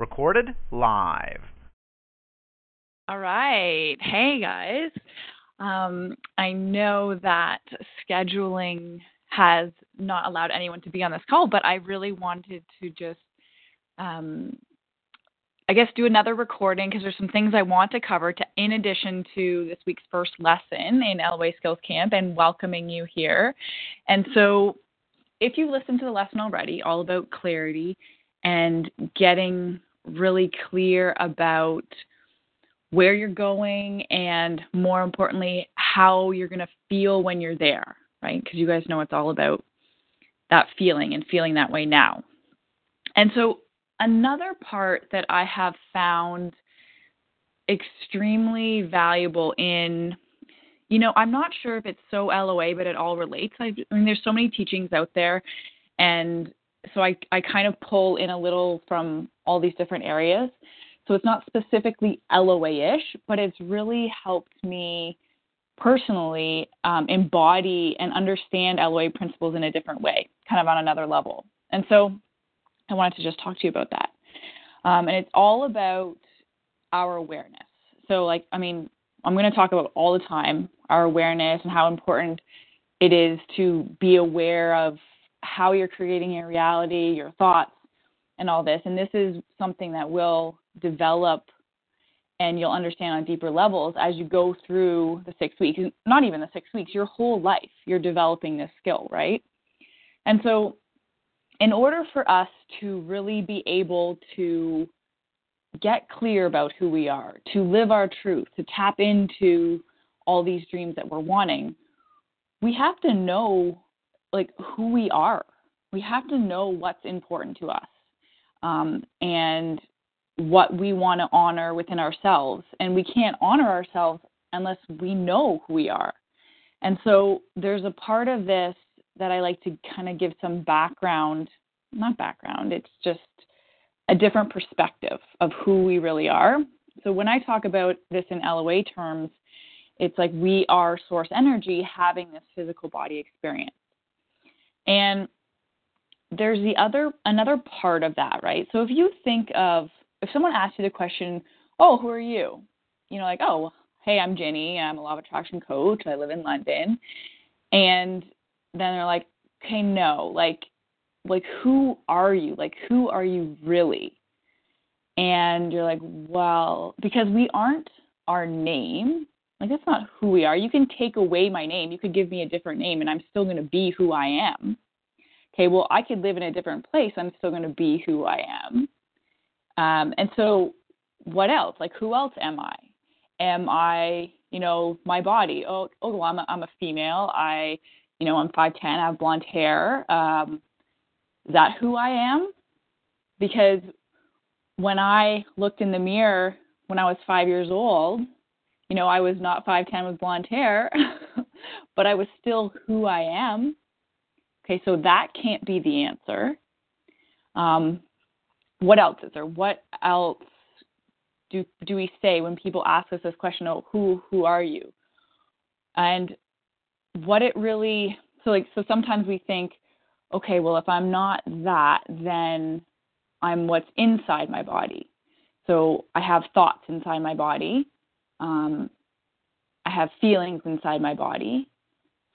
Recorded live. All right. Hey, guys. Um, I know that scheduling has not allowed anyone to be on this call, but I really wanted to just, um, I guess, do another recording because there's some things I want to cover to, in addition to this week's first lesson in LOA Skills Camp and welcoming you here. And so, if you listened to the lesson already, all about clarity and getting really clear about where you're going and more importantly how you're going to feel when you're there right? Because you guys know it's all about that feeling and feeling that way now. And so another part that i have found extremely valuable in you know i'm not sure if it's so loa but it all relates. I, I mean there's so many teachings out there and so I, I kind of pull in a little from all these different areas. So it's not specifically LOA ish, but it's really helped me personally um, embody and understand LOA principles in a different way, kind of on another level. And so I wanted to just talk to you about that. Um, and it's all about our awareness. So, like, I mean, I'm going to talk about all the time our awareness and how important it is to be aware of how you're creating your reality, your thoughts, and all this. And this is something that will develop and you'll understand on deeper levels as you go through the six weeks, not even the six weeks, your whole life, you're developing this skill, right? And so, in order for us to really be able to get clear about who we are, to live our truth, to tap into all these dreams that we're wanting, we have to know like who we are. We have to know what's important to us um, and what we want to honor within ourselves. And we can't honor ourselves unless we know who we are. And so there's a part of this that I like to kind of give some background, not background, it's just a different perspective of who we really are. So when I talk about this in LOA terms, it's like we are source energy having this physical body experience. And there's the other another part of that, right? So if you think of if someone asks you the question, "Oh, who are you?" You know, like, "Oh, hey, I'm Jenny. I'm a law of attraction coach. I live in London." And then they're like, "Okay, no. Like like who are you? Like who are you really?" And you're like, "Well, because we aren't our name, like that's not who we are. You can take away my name. You could give me a different name and I'm still going to be who I am. Okay, well, I could live in a different place. I'm still going to be who I am. Um, and so, what else? Like, who else am I? Am I, you know, my body? Oh, oh, well, I'm a, I'm a female. I, you know, I'm 5'10. I have blonde hair. Um, is that who I am? Because when I looked in the mirror when I was five years old, you know, I was not 5'10 with blonde hair, but I was still who I am. Okay, so that can't be the answer. Um, what else is there? What else do do we say when people ask us this question? Oh, who who are you? And what it really so like so sometimes we think, okay, well if I'm not that, then I'm what's inside my body. So I have thoughts inside my body um, I have feelings inside my body.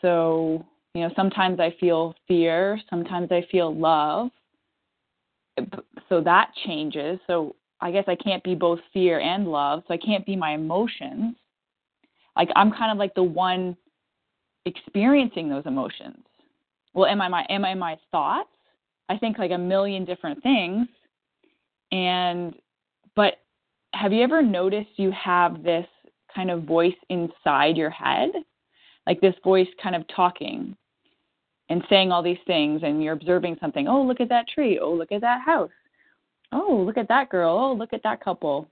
So, you know, sometimes I feel fear, sometimes I feel love. So that changes. So I guess I can't be both fear and love. So I can't be my emotions. Like I'm kind of like the one experiencing those emotions. Well, am I my am I my thoughts? I think like a million different things. And but have you ever noticed you have this kind of voice inside your head? Like this voice kind of talking. and saying all these things and you're observing something oh look at that tree. Oh look at that house. Oh look at that girl. Oh look at that couple.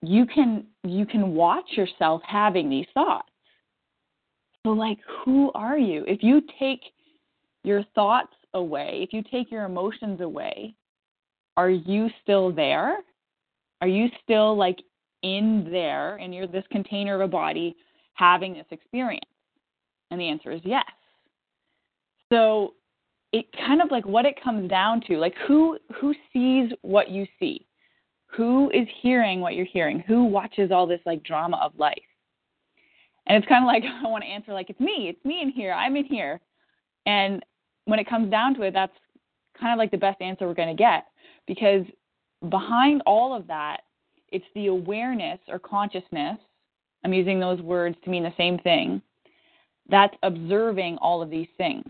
You can you can watch yourself having these thoughts. So like who are you? If you take your thoughts away if you take your emotions away are you still there? Are you still like in there and you're this container of a body having this experience? And the answer is yes. So it kind of like what it comes down to like who who sees what you see? Who is hearing what you're hearing? Who watches all this like drama of life? And it's kind of like i want to answer like it's me it's me in here i'm in here. And when it comes down to it that's kind of like the best answer we're going to get because behind all of that it's the awareness or consciousness i'm using those words to mean the same thing that's observing all of these things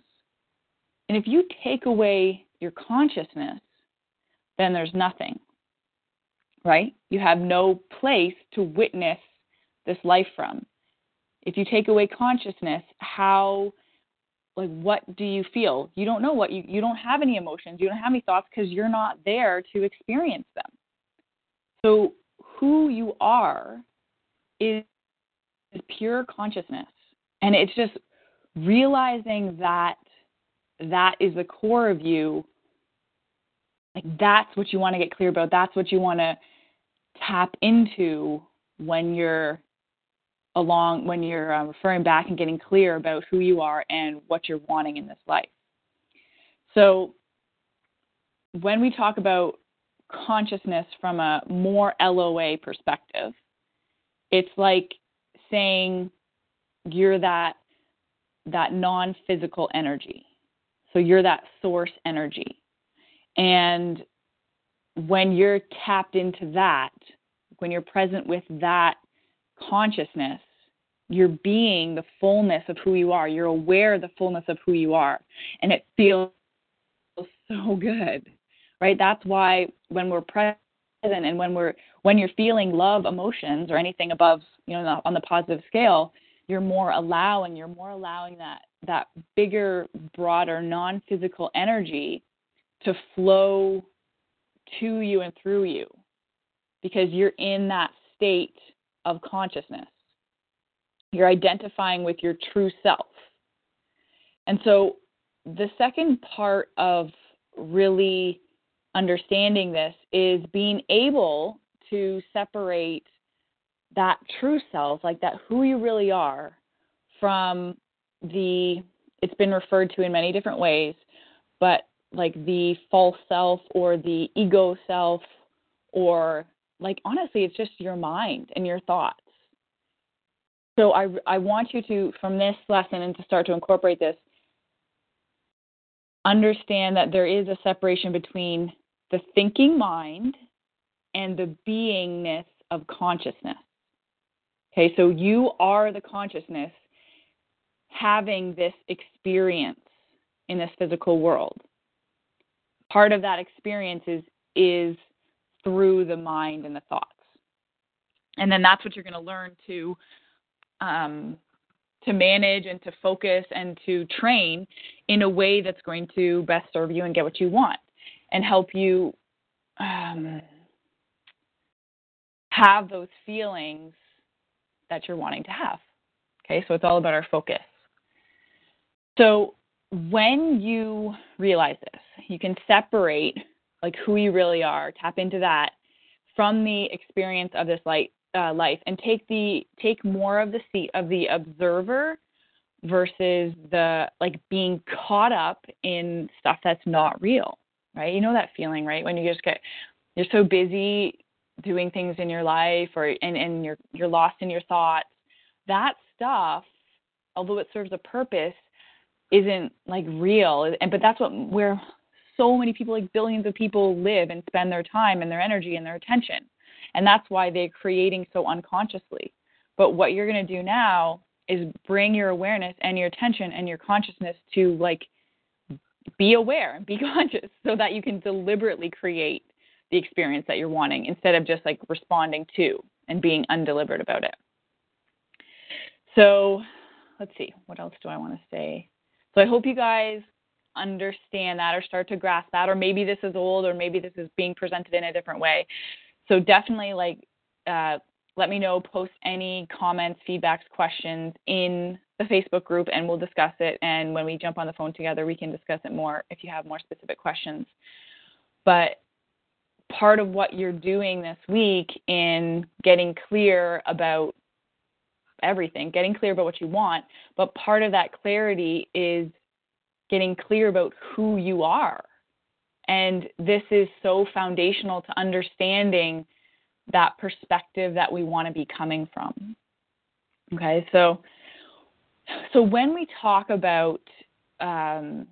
and if you take away your consciousness, then there's nothing, right? You have no place to witness this life from. If you take away consciousness, how, like, what do you feel? You don't know what you, you don't have any emotions, you don't have any thoughts because you're not there to experience them. So, who you are is, is pure consciousness. And it's just realizing that that is the core of you, like that's what you want to get clear about. That's what you want to tap into when you're along when you're uh, referring back and getting clear about who you are and what you're wanting in this life. So when we talk about consciousness from a more LOA perspective, it's like saying you're that that non-physical energy. So you're that source energy. And when you're tapped into that, when you're present with that consciousness, you're being the fullness of who you are. You're aware of the fullness of who you are. And it feels so good, right? That's why when we're present and when we're when you're feeling love emotions or anything above, you know, on the positive scale, you're more allowing, you're more allowing that that bigger, broader, non-physical energy to flow to you and through you because you're in that state of consciousness. You're identifying with your true self. And so the second part of really understanding this is being able to separate that true self, like that who you really are, from the it's been referred to in many different ways, but like the false self or the ego self or like honestly it's just your mind and your thoughts. So I I want you to from this lesson and to start to incorporate this understand that there is a separation between the thinking mind and the beingness of consciousness. Okay, so you are the consciousness having this experience in this physical world. Part of that experience is, is through the mind and the thoughts. And then that's what you're going to learn to um, to manage and to focus and to train in a way that's going to best serve you and get what you want and help you um, have those feelings that you're wanting to have. Okay, so it's all about our focus. So when you realize this, you can separate like who you really are, tap into that from the experience of this light, uh, life, and take the take more of the seat of the observer versus the like being caught up in stuff that's not real, right? You know that feeling, right? When you just get you're so busy doing things in your life or and, and you're you're lost in your thoughts. That stuff, although it serves a purpose, isn't like real and but that's what where so many people like billions of people live and spend their time and their energy and their attention and that's why they're creating so unconsciously but what you're to do now is bring your awareness and your attention and your consciousness to like be aware and be conscious so that you can deliberately create the experience that you're wanting instead of just like responding to and being undeliberate about it. So let's see. What else do i want to say? So I hope you guys understand that or start to grasp that, or maybe this is old, or maybe this is being presented in a different way. So definitely, like, uh, let me know, post any comments, feedbacks, questions in the Facebook group, and we'll discuss it. And when we jump on the phone together, we can discuss it more if you have more specific questions. But part of what you're doing this week in getting clear about everything, getting clear about what you want, but part of that clarity is getting clear about who you are. And this is so foundational to understanding that perspective that we want to be coming from. Okay, so so when we talk about um,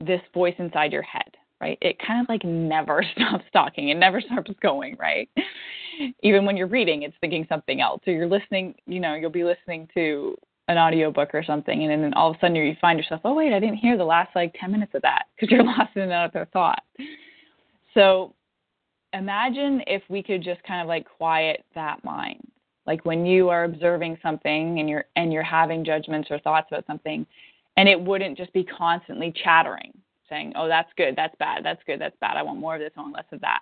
this voice inside your head, right? It kind of like never stops talking. It never stops going, right? Even when you're reading, it's thinking something else. So you're listening, you know, you'll be listening to an audiobook or something, and then all of a sudden you find yourself, oh wait, I didn't hear the last like 10 minutes of that because you're lost in another thought. So imagine if we could just kind of like quiet that mind. Like when you are observing something and you're and you're having judgments or thoughts about something, and it wouldn't just be constantly chattering, saying, "Oh, that's good, that's bad, that's good, that's bad. I want more of this, I want less of that."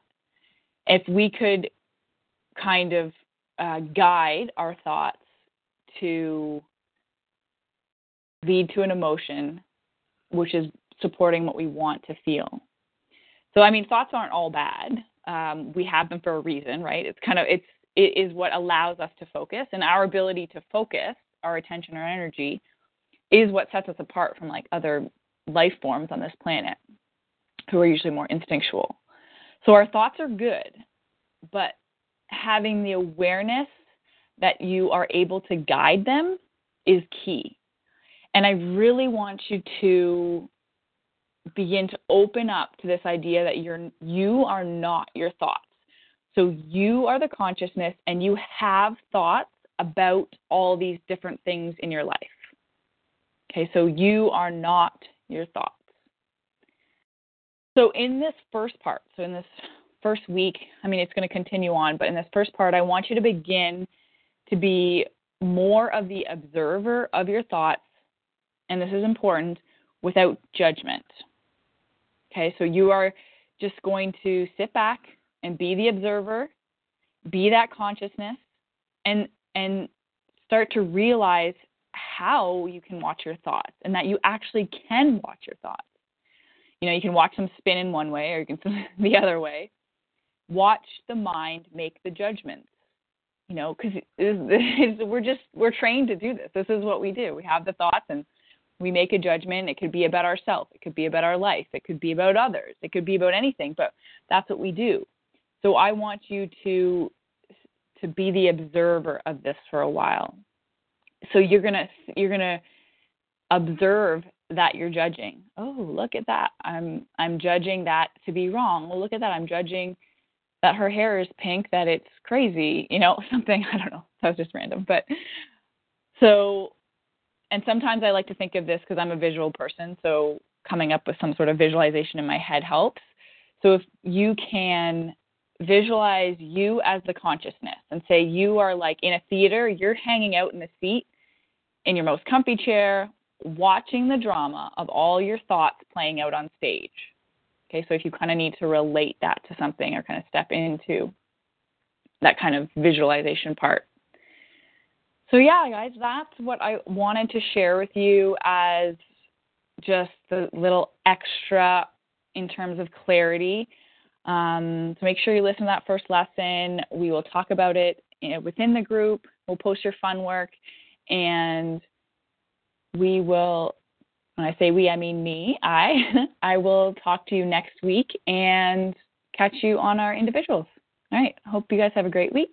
If we could kind of uh, guide our thoughts to lead to an emotion which is supporting what we want to feel. So I mean, thoughts aren't all bad. Um, we have them for a reason, right? It's kind of it's it is what allows us to focus, and our ability to focus our attention or energy is what sets us apart from like other life forms on this planet, who are usually more instinctual. So our thoughts are good, but having the awareness that you are able to guide them is key. And I really want you to begin to open up to this idea that you're you are not your thoughts. So you are the consciousness and you have thoughts about all these different things in your life. Okay, so you are not your thoughts. So in this first part, so in this first week, I mean it's going to continue on, but in this first part I want you to begin to be more of the observer of your thoughts and this is important without judgment. Okay, so you are just going to sit back and be the observer, be that consciousness, and and start to realize how you can watch your thoughts and that you actually can watch your thoughts. You know, you can watch them spin in one way or you can the other way. Watch the mind make the judgments. You know, because we're just we're trained to do this. This is what we do. We have the thoughts and we make a judgment. It could be about ourselves, it could be about our life, it could be about others, it could be about anything, but that's what we do. So I want you to to be the observer of this for a while. So you're going to you're going to observe that you're judging. Oh, look at that. I'm I'm judging that to be wrong. Well, look at that. I'm judging that her hair is pink, that it's crazy, you know, something, I don't know. That was just random. But so and sometimes I like to think of this because I'm a visual person, so coming up with some sort of visualization in my head helps. So if you can visualize you as the consciousness and say you are like in a theater, you're hanging out in the seat in your most comfy chair, watching the drama of all your thoughts playing out on stage. Okay, so if you kind of need to relate that to something or kind of step into that kind of visualization part, so yeah, guys, that's what I wanted to share with you as just the little extra in terms of clarity. Um, so make sure you listen to that first lesson. We will talk about it within the group. We'll post your fun work, and we will. When I say we, I mean me. I I will talk to you next week and catch you on our individuals. All right. Hope you guys have a great week.